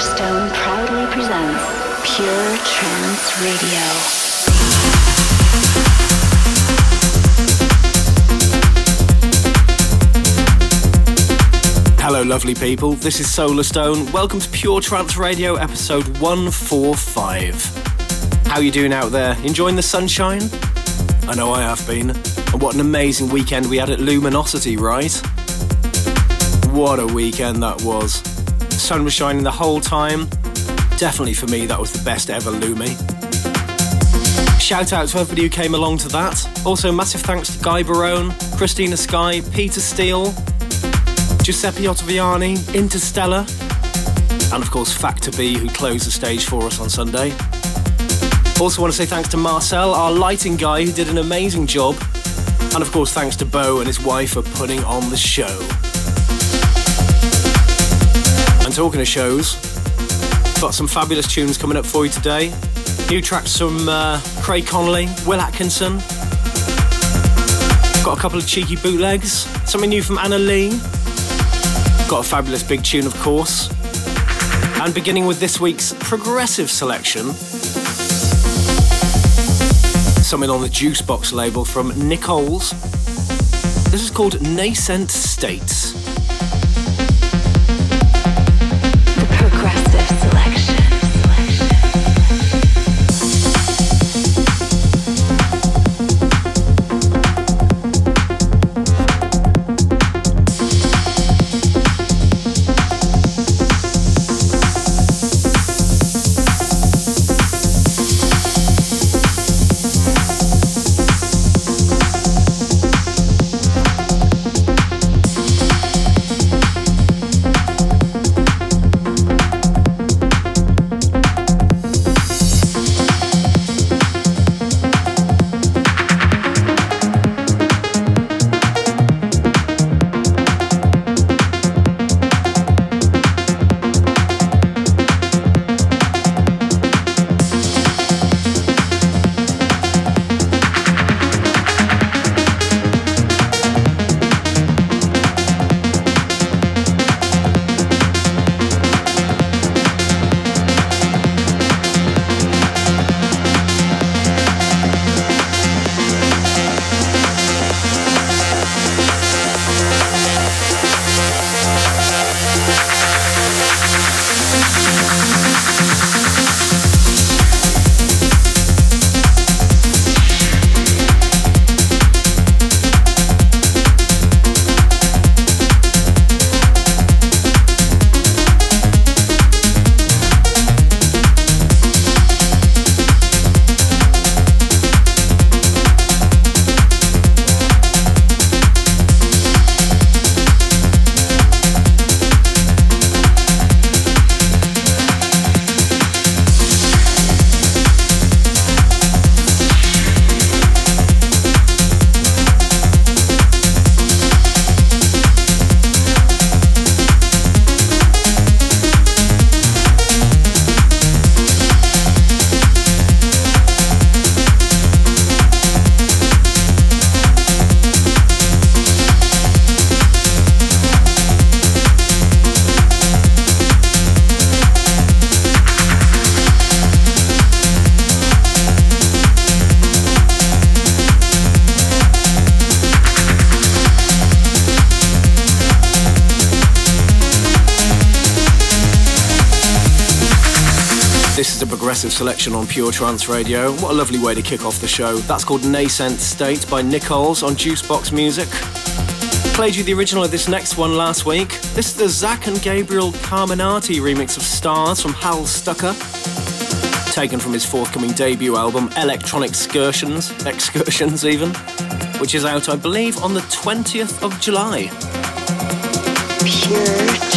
Solarstone proudly presents Pure Trance Radio. Hello, lovely people. This is Solarstone. Welcome to Pure Trance Radio, episode 145. How you doing out there? Enjoying the sunshine? I know I have been. And what an amazing weekend we had at Luminosity, right? What a weekend that was. Sun was shining the whole time. Definitely for me, that was the best ever Lumi. Shout out to everybody who came along to that. Also, massive thanks to Gai Barone, Kristina Sky, Peter Steele, Giuseppe Ottaviani, Interstellar, and of course Factor B, who closed the stage for us on Sunday. Also, want to say thanks to Marcel, our lighting guy, who did an amazing job. And of course, thanks to Bo and his wife for putting on the show. And talking of shows, got some fabulous tunes coming up for you today. New tracks from uh, Craig Connolly, Will Atkinson. Got a couple of cheeky bootlegs. Something new from Anna Lee. Got a fabulous big tune, of course. And beginning with this week's progressive selection, something on the Juicebox label from Nichols. This is called Nascent States. Progressive selection on Pure Trance Radio. What a lovely way to kick off the show. That's called Nascent State by Nichols on Juicebox Music. Played you the original of this next one last week. This is the Zach and Gabriel Carminati remix of Stars from Hal Stucker. Taken from his forthcoming debut album, Electronic Excursions, Excursions even, which is out, I believe, on the 20th of July. Pure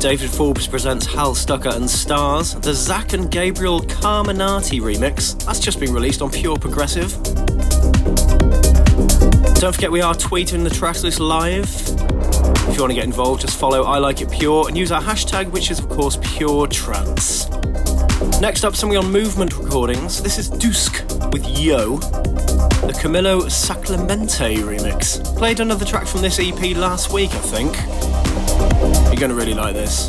David Forbes presents Hal Stucker and Stars, the Zach and Gabriel Carminati remix. That's just been released on Pure Progressive. Don't forget we are tweeting the tracks list live. If you want to get involved, just follow I Like It Pure and use our hashtag, which is of course Pure Trance. Next up, something on Movement Recordings. This is Dusk with Yo, the Camilo Sanclemente remix. Played another track from this EP last week, I think. You're going to really like this.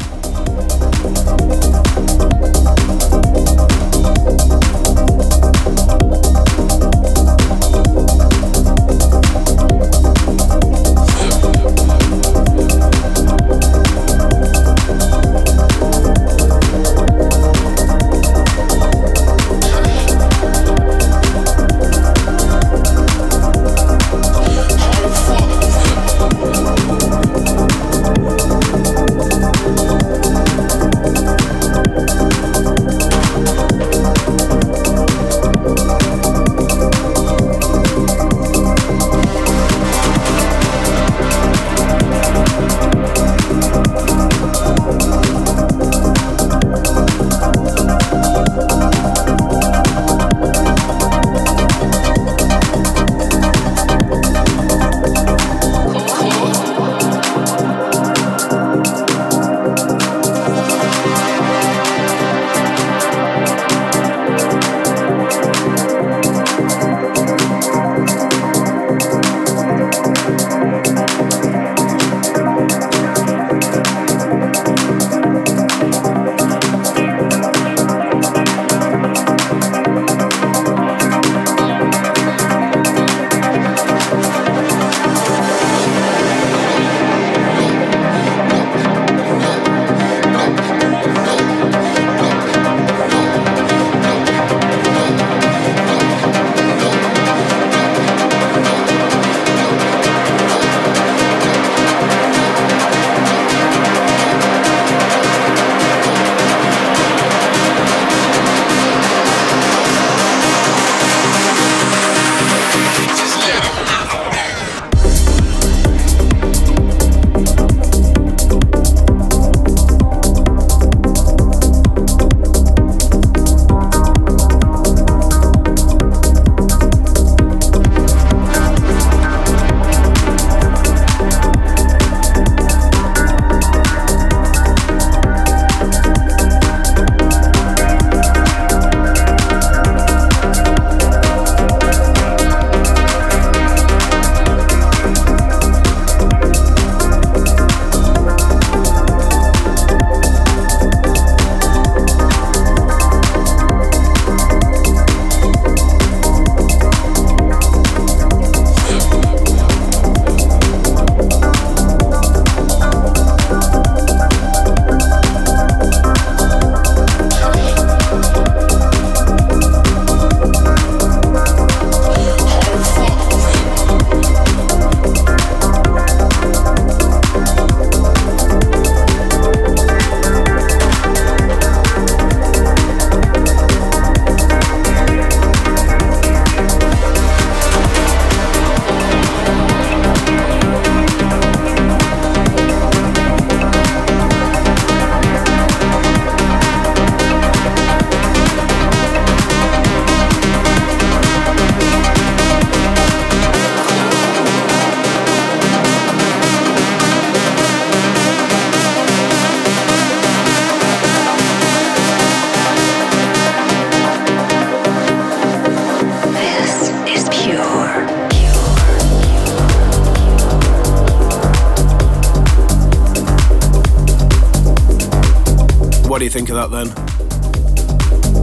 Think of that then?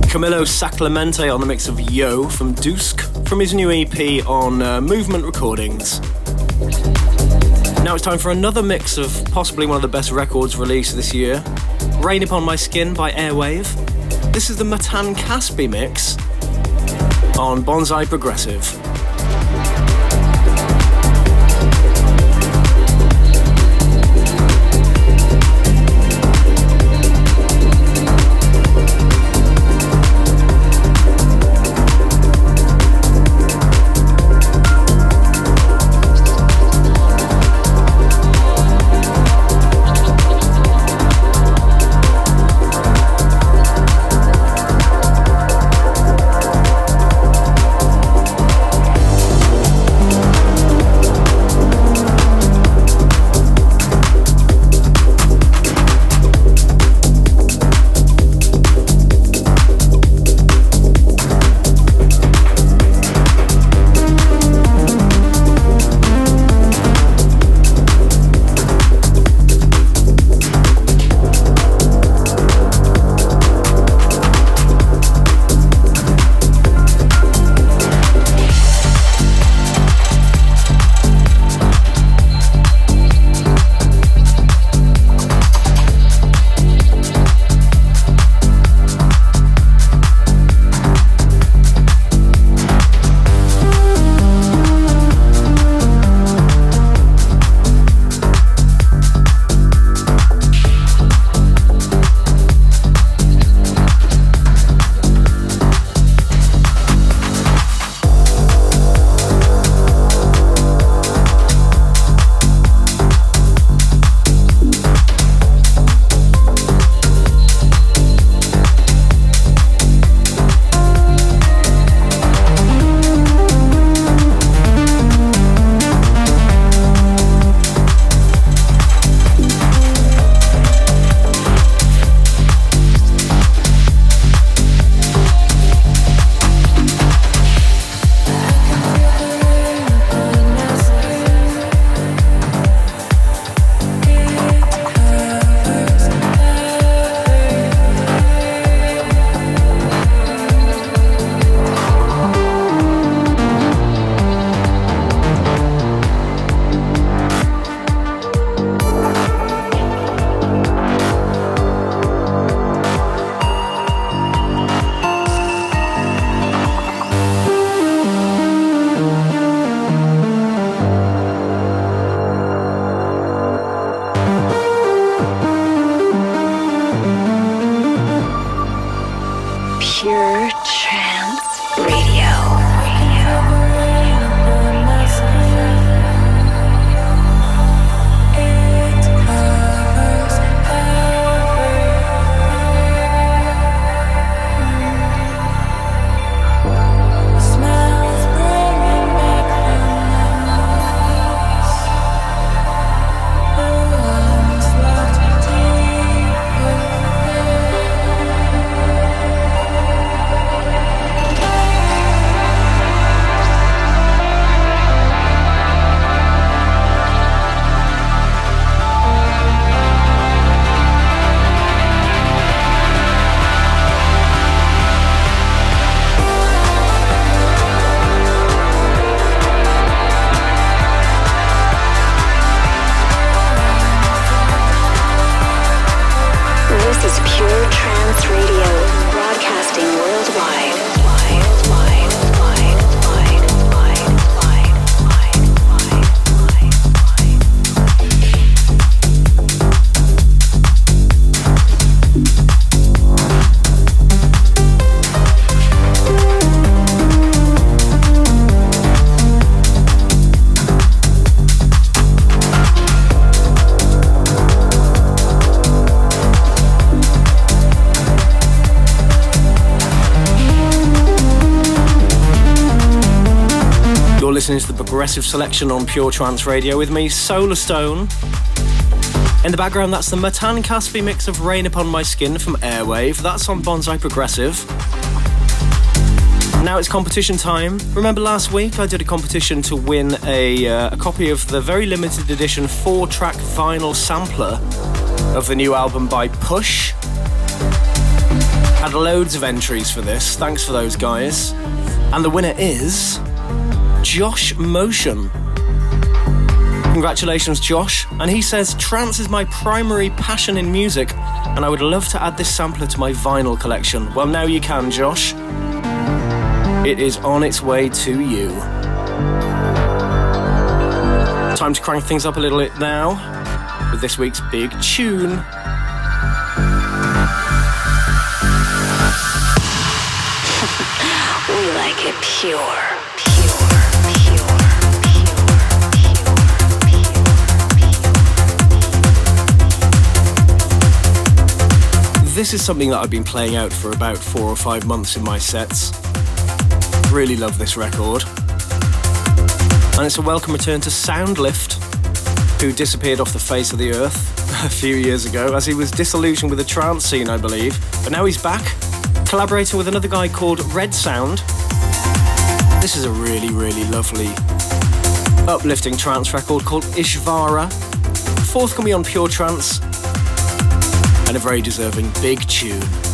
Camilo Sanclemente on the mix of Yo from Dusk from his new EP on uh, Movement Recordings. Now it's time for another mix of possibly one of the best records released this year Rain Upon My Skin by Airwave. This is the Matan Caspi mix on Bonsai Progressive. Selection on Pure Trance Radio with me, Solarstone. In the background, that's the Matan Caspi mix of Rain Upon My Skin from Airwave. That's on Bonsai Progressive. Now it's competition time. Remember last week I did a competition to win a, uh, a copy of the very limited edition four track vinyl sampler of the new album by Push. Had loads of entries for this. Thanks for those guys. And the winner is Josh Motion. Congratulations, Josh. And he says, Trance is my primary passion in music, and I would love to add this sampler to my vinyl collection. Well, now you can, Josh. It is on its way to you. Time to crank things up a little bit now with this week's big tune. we like it pure. This is something that I've been playing out for about four or five months in my sets. Really love this record. And it's a welcome return to Soundlift, who disappeared off the face of the earth a few years ago as he was disillusioned with the trance scene, I believe. But now he's back, collaborating with another guy called Red Sound. This is a really, really lovely, uplifting trance record called Ishvara. Forthcoming on Pure Trance, and a very deserving big tune.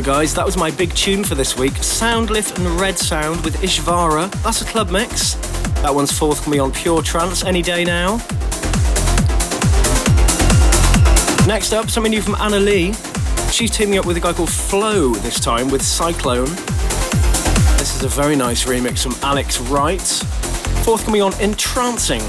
Go, guys. That was my big tune for this week. Soundlift and Red Sound with Ishvara. That's a club mix. That one's forthcoming on Pure Trance any day now. Next up, something new from Anna Lee. She's teaming up with a guy called Flo this time with Cyclone. This is a very nice remix from Alex Wright. Forthcoming on Entrancing.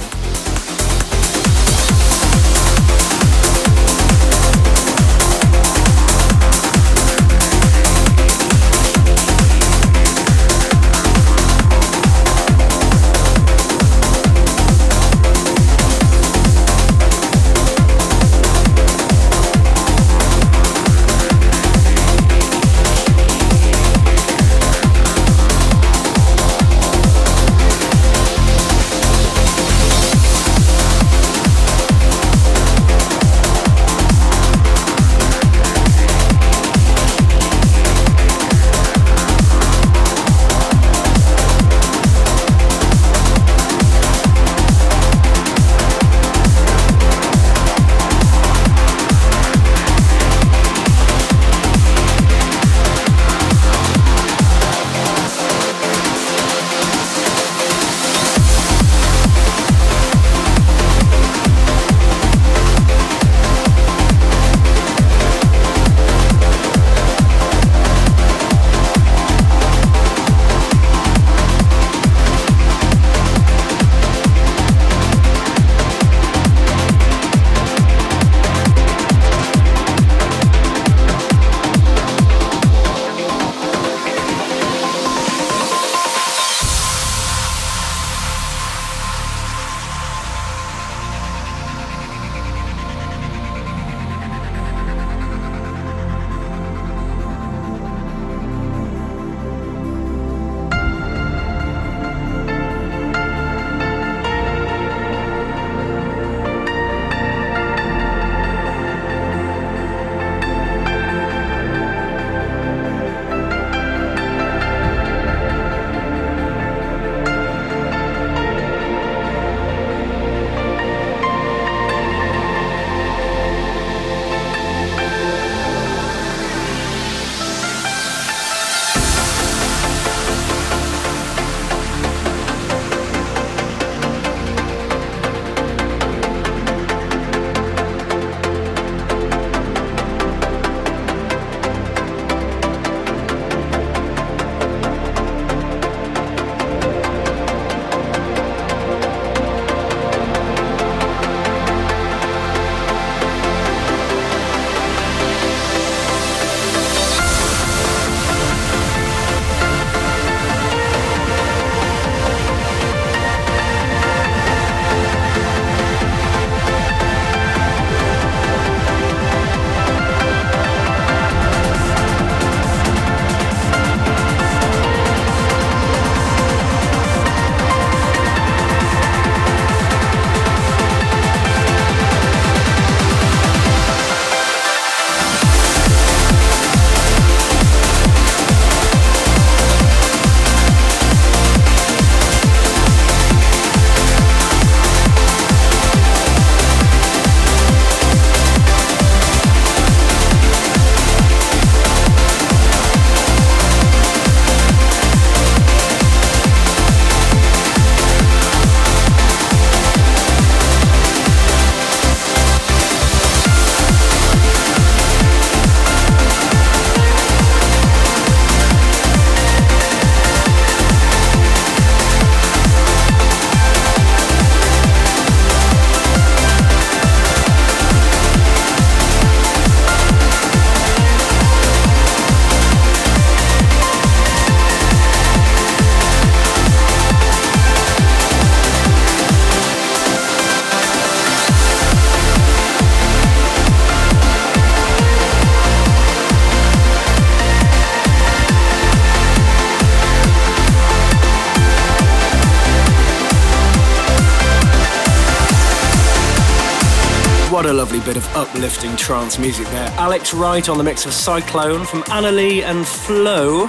Bit of uplifting trance music there. Alex Wright on the mix of Cyclone from Anna Lee and Flo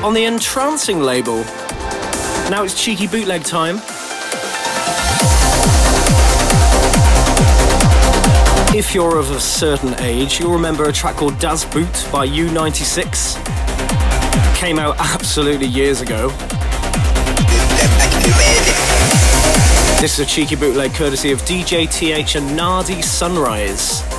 on the Entrancing label. Now it's cheeky bootleg time. If you're of a certain age, you'll remember a track called Das Boot by U96. Came out absolutely years ago. This is a cheeky bootleg courtesy of DJ TH and Nardi Sunrise.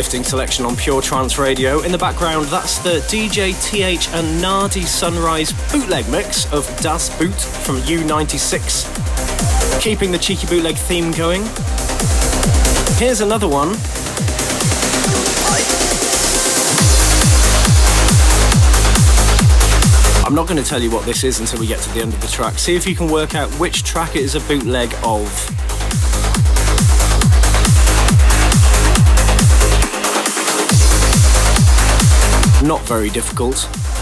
Uplifting selection on Pure Trance Radio. In the background, that's the DJ TH and Nardi Sunrise bootleg mix of Das Boot from U96. Keeping the cheeky bootleg theme going. Here's another one. I'm not going to tell you what this is until we get to the end of the track. See if you can work out which track it is a bootleg of. Not very difficult.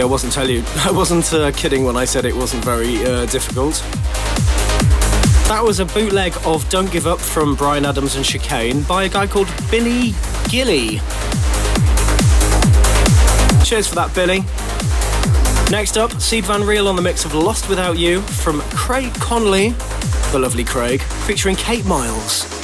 I wasn't tell you, I wasn't uh, kidding when I said it wasn't very uh, difficult. That was a bootleg of Don't Give Up from Bryan Adams and Chicane by a guy called Billy Gilly. Cheers for that, Billy. Next up, Sied Van Riel on the mix of Lost Without You from Craig Connelly, the lovely Craig, featuring Kate Miles.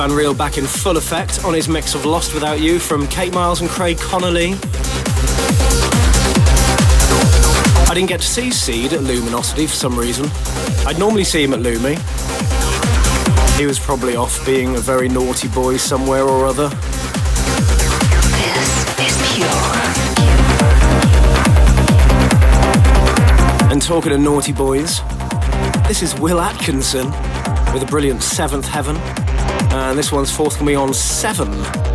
Van Riel back in full effect on his mix of Lost Without You from Kate Miles and Craig Connelly. I didn't get to see Sied at Luminosity for some reason. I'd normally see him at Lumi. He was probably off being a very naughty boy somewhere or other. This is pure. And talking of naughty boys, this is Will Atkinson with a brilliant Seventh Heaven. And this one's forthcoming on 7.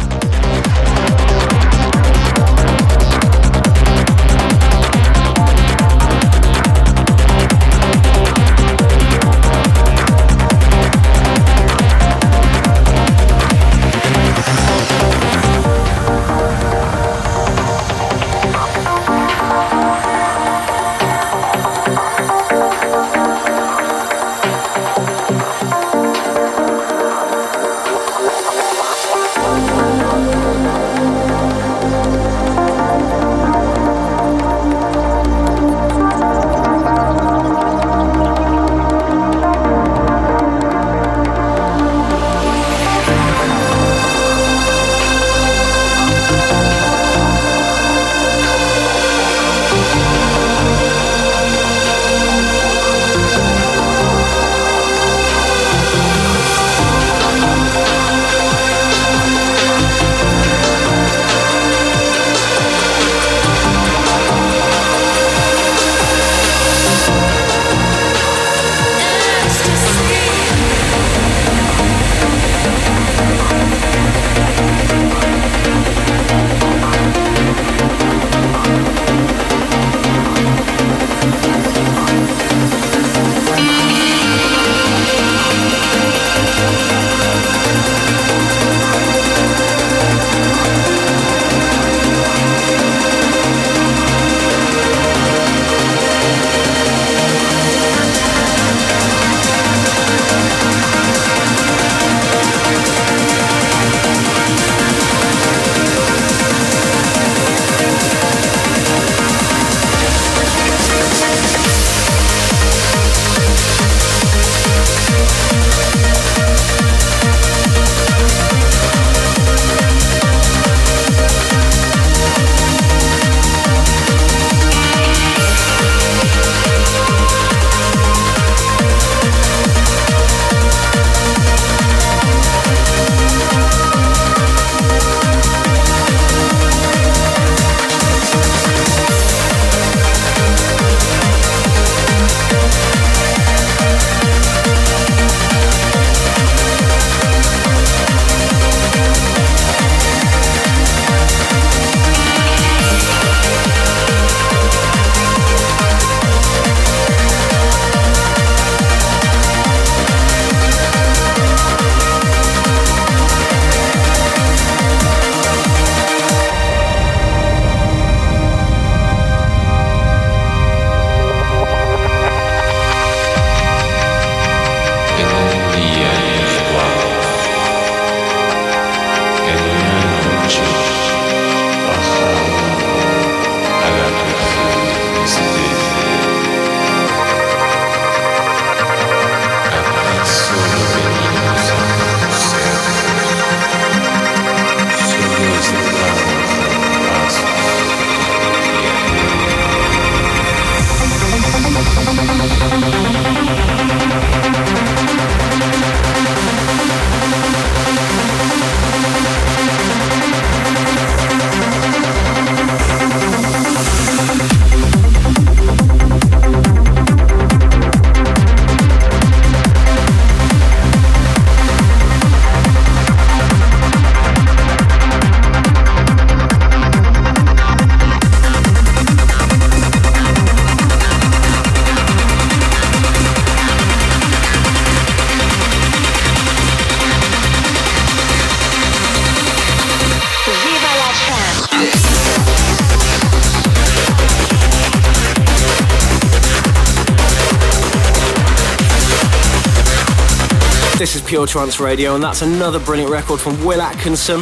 Pure Trance Radio, and that's another brilliant record from Will Atkinson,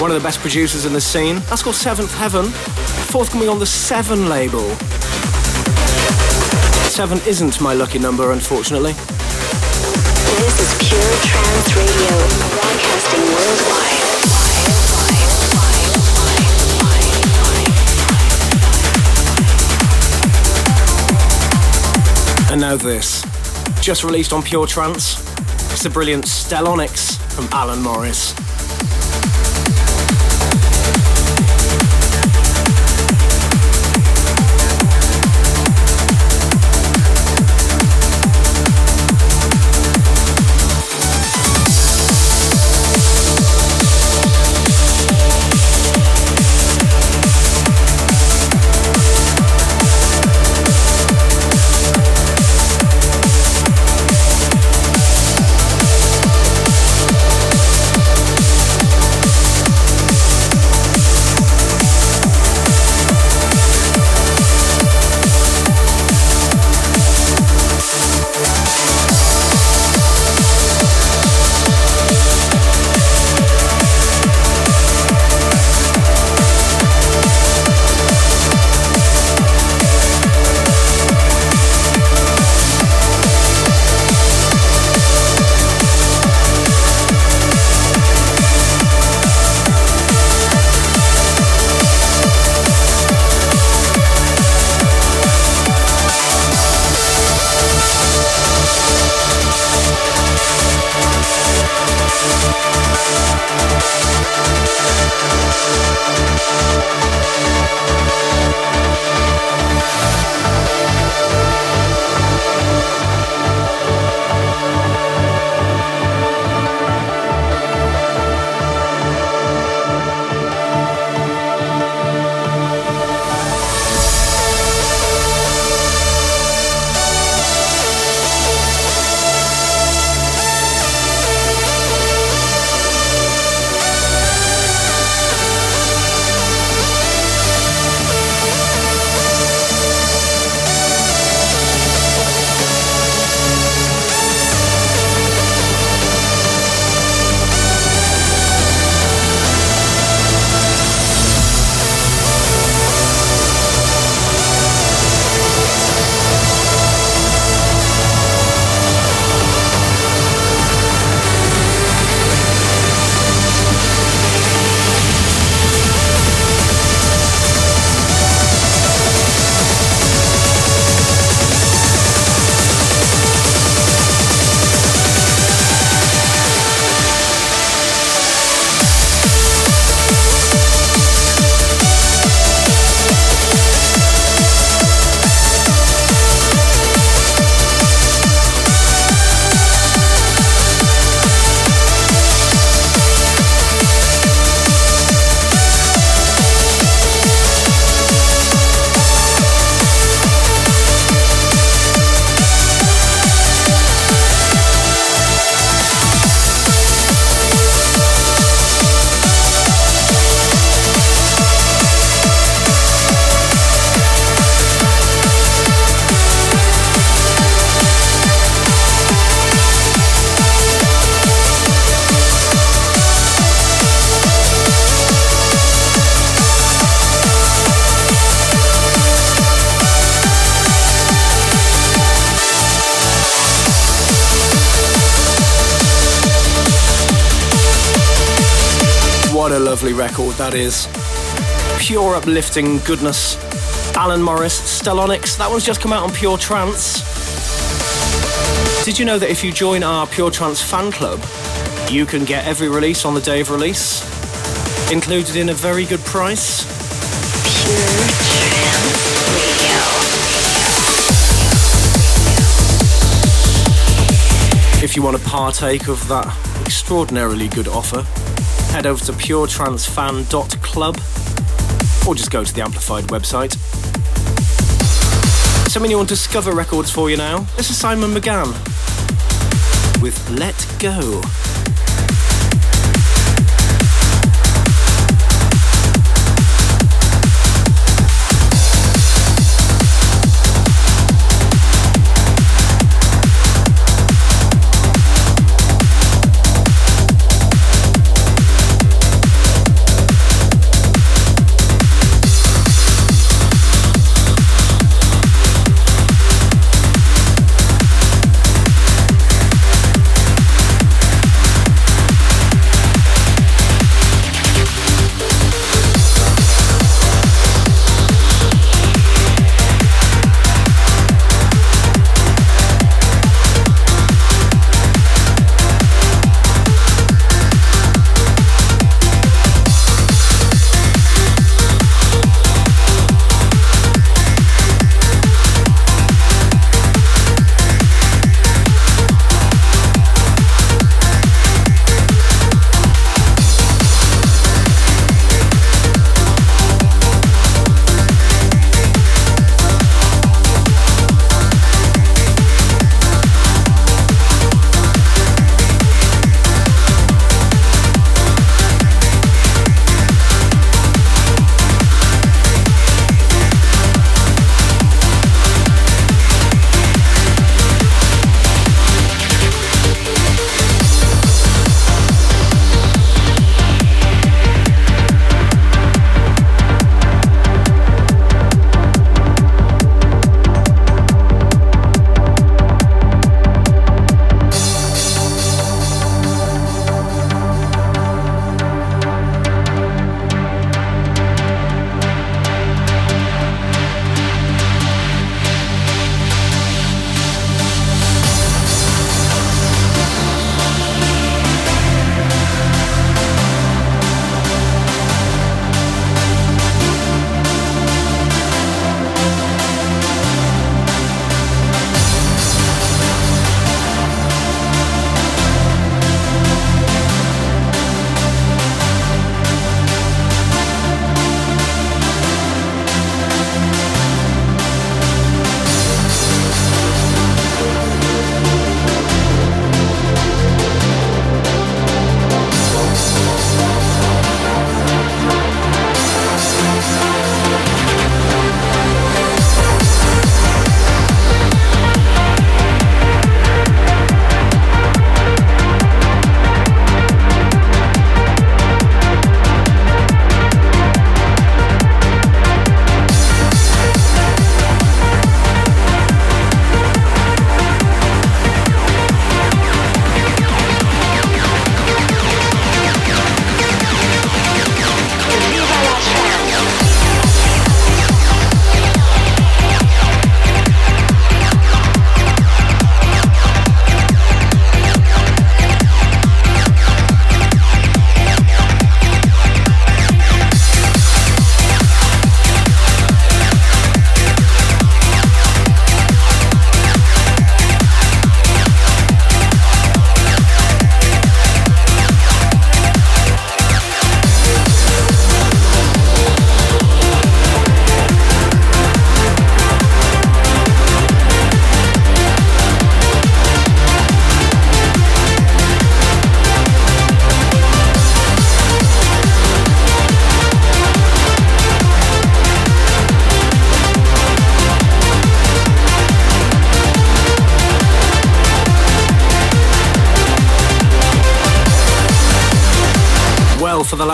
one of the best producers in the scene. That's called Seventh Heaven, forthcoming on the Seven label. Seven isn't my lucky number, unfortunately. This is Pure Trance Radio, broadcasting worldwide. And now this, just released on Pure Trance. It's the brilliant Stellonics from Alan Morris. That is. Pure uplifting goodness. Alan Morris, Stellonics, that one's just come out on Pure Trance. Did you know that if you join our Pure Trance fan club, you can get every release on the day of release, included in a very good price? Pure Trance Radio. If you want to partake of that extraordinarily good offer, head over to puretrancefan.club or just go to the Amplified website. You want to discover records for you now. This is Simon McGann with Let Go.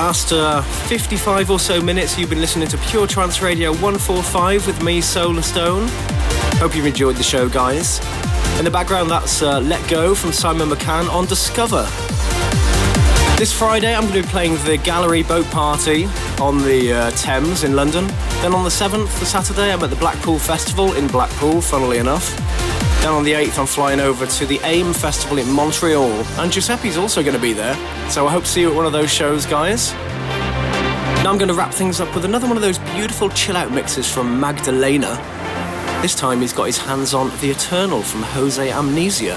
Last uh, 55 or so minutes, you've been listening to Pure Trance Radio 145 with me, Solarstone. Hope you've enjoyed the show, guys. In the background, that's uh, Let Go from Simon McCann on Discover. This Friday, I'm going to be playing the Gallery Boat Party on the uh, Thames in London. Then on the 7th, the Saturday, I'm at the Blackpool Festival in Blackpool, funnily enough. Then on the 8th, I'm flying over to the AIM Festival in Montreal. And Giuseppe's also going to be there. So I hope to see you at one of those shows, guys. Now I'm going to wrap things up with another one of those beautiful chill out mixes from Magdalena. This time he's got his hands on The Eternal from Jose Amnesia.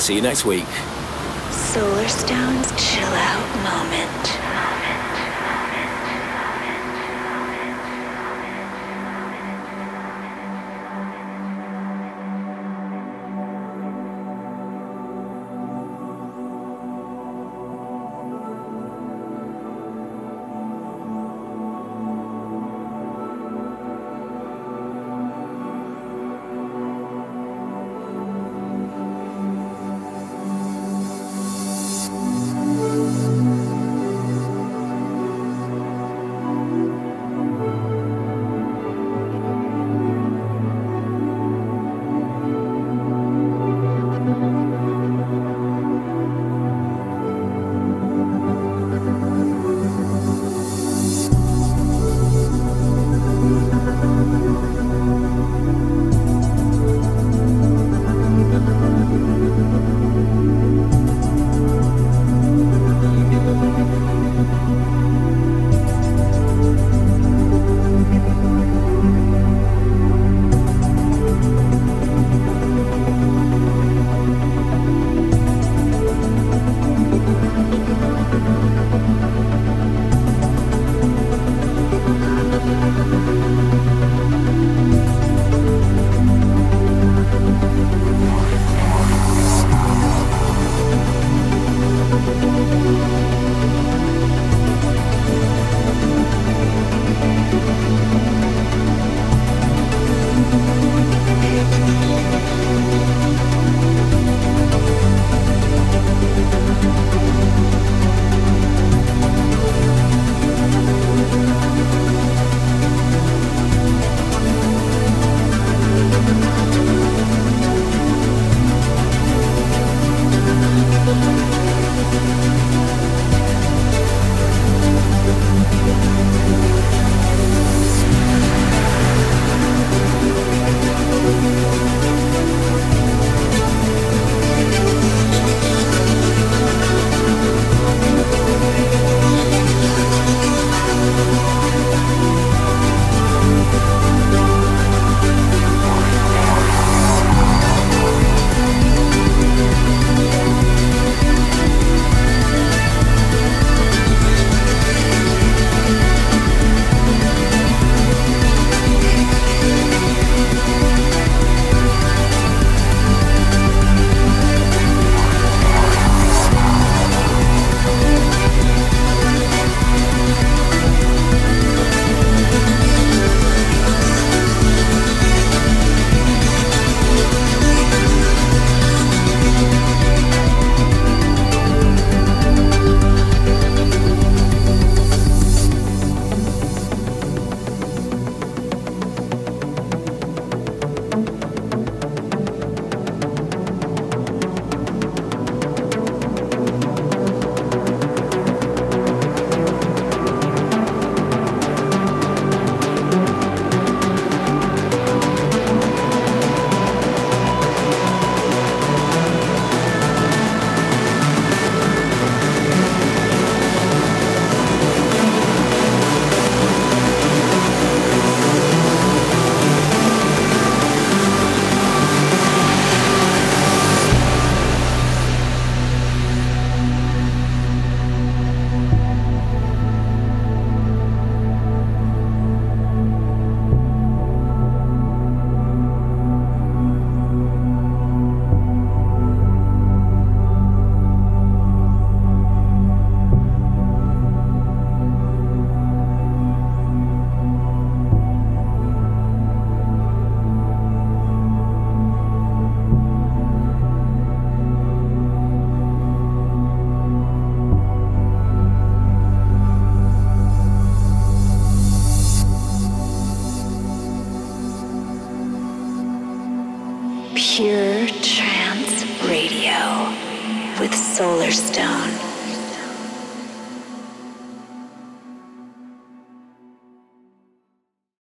See you next week. Solarstone's chill out moment.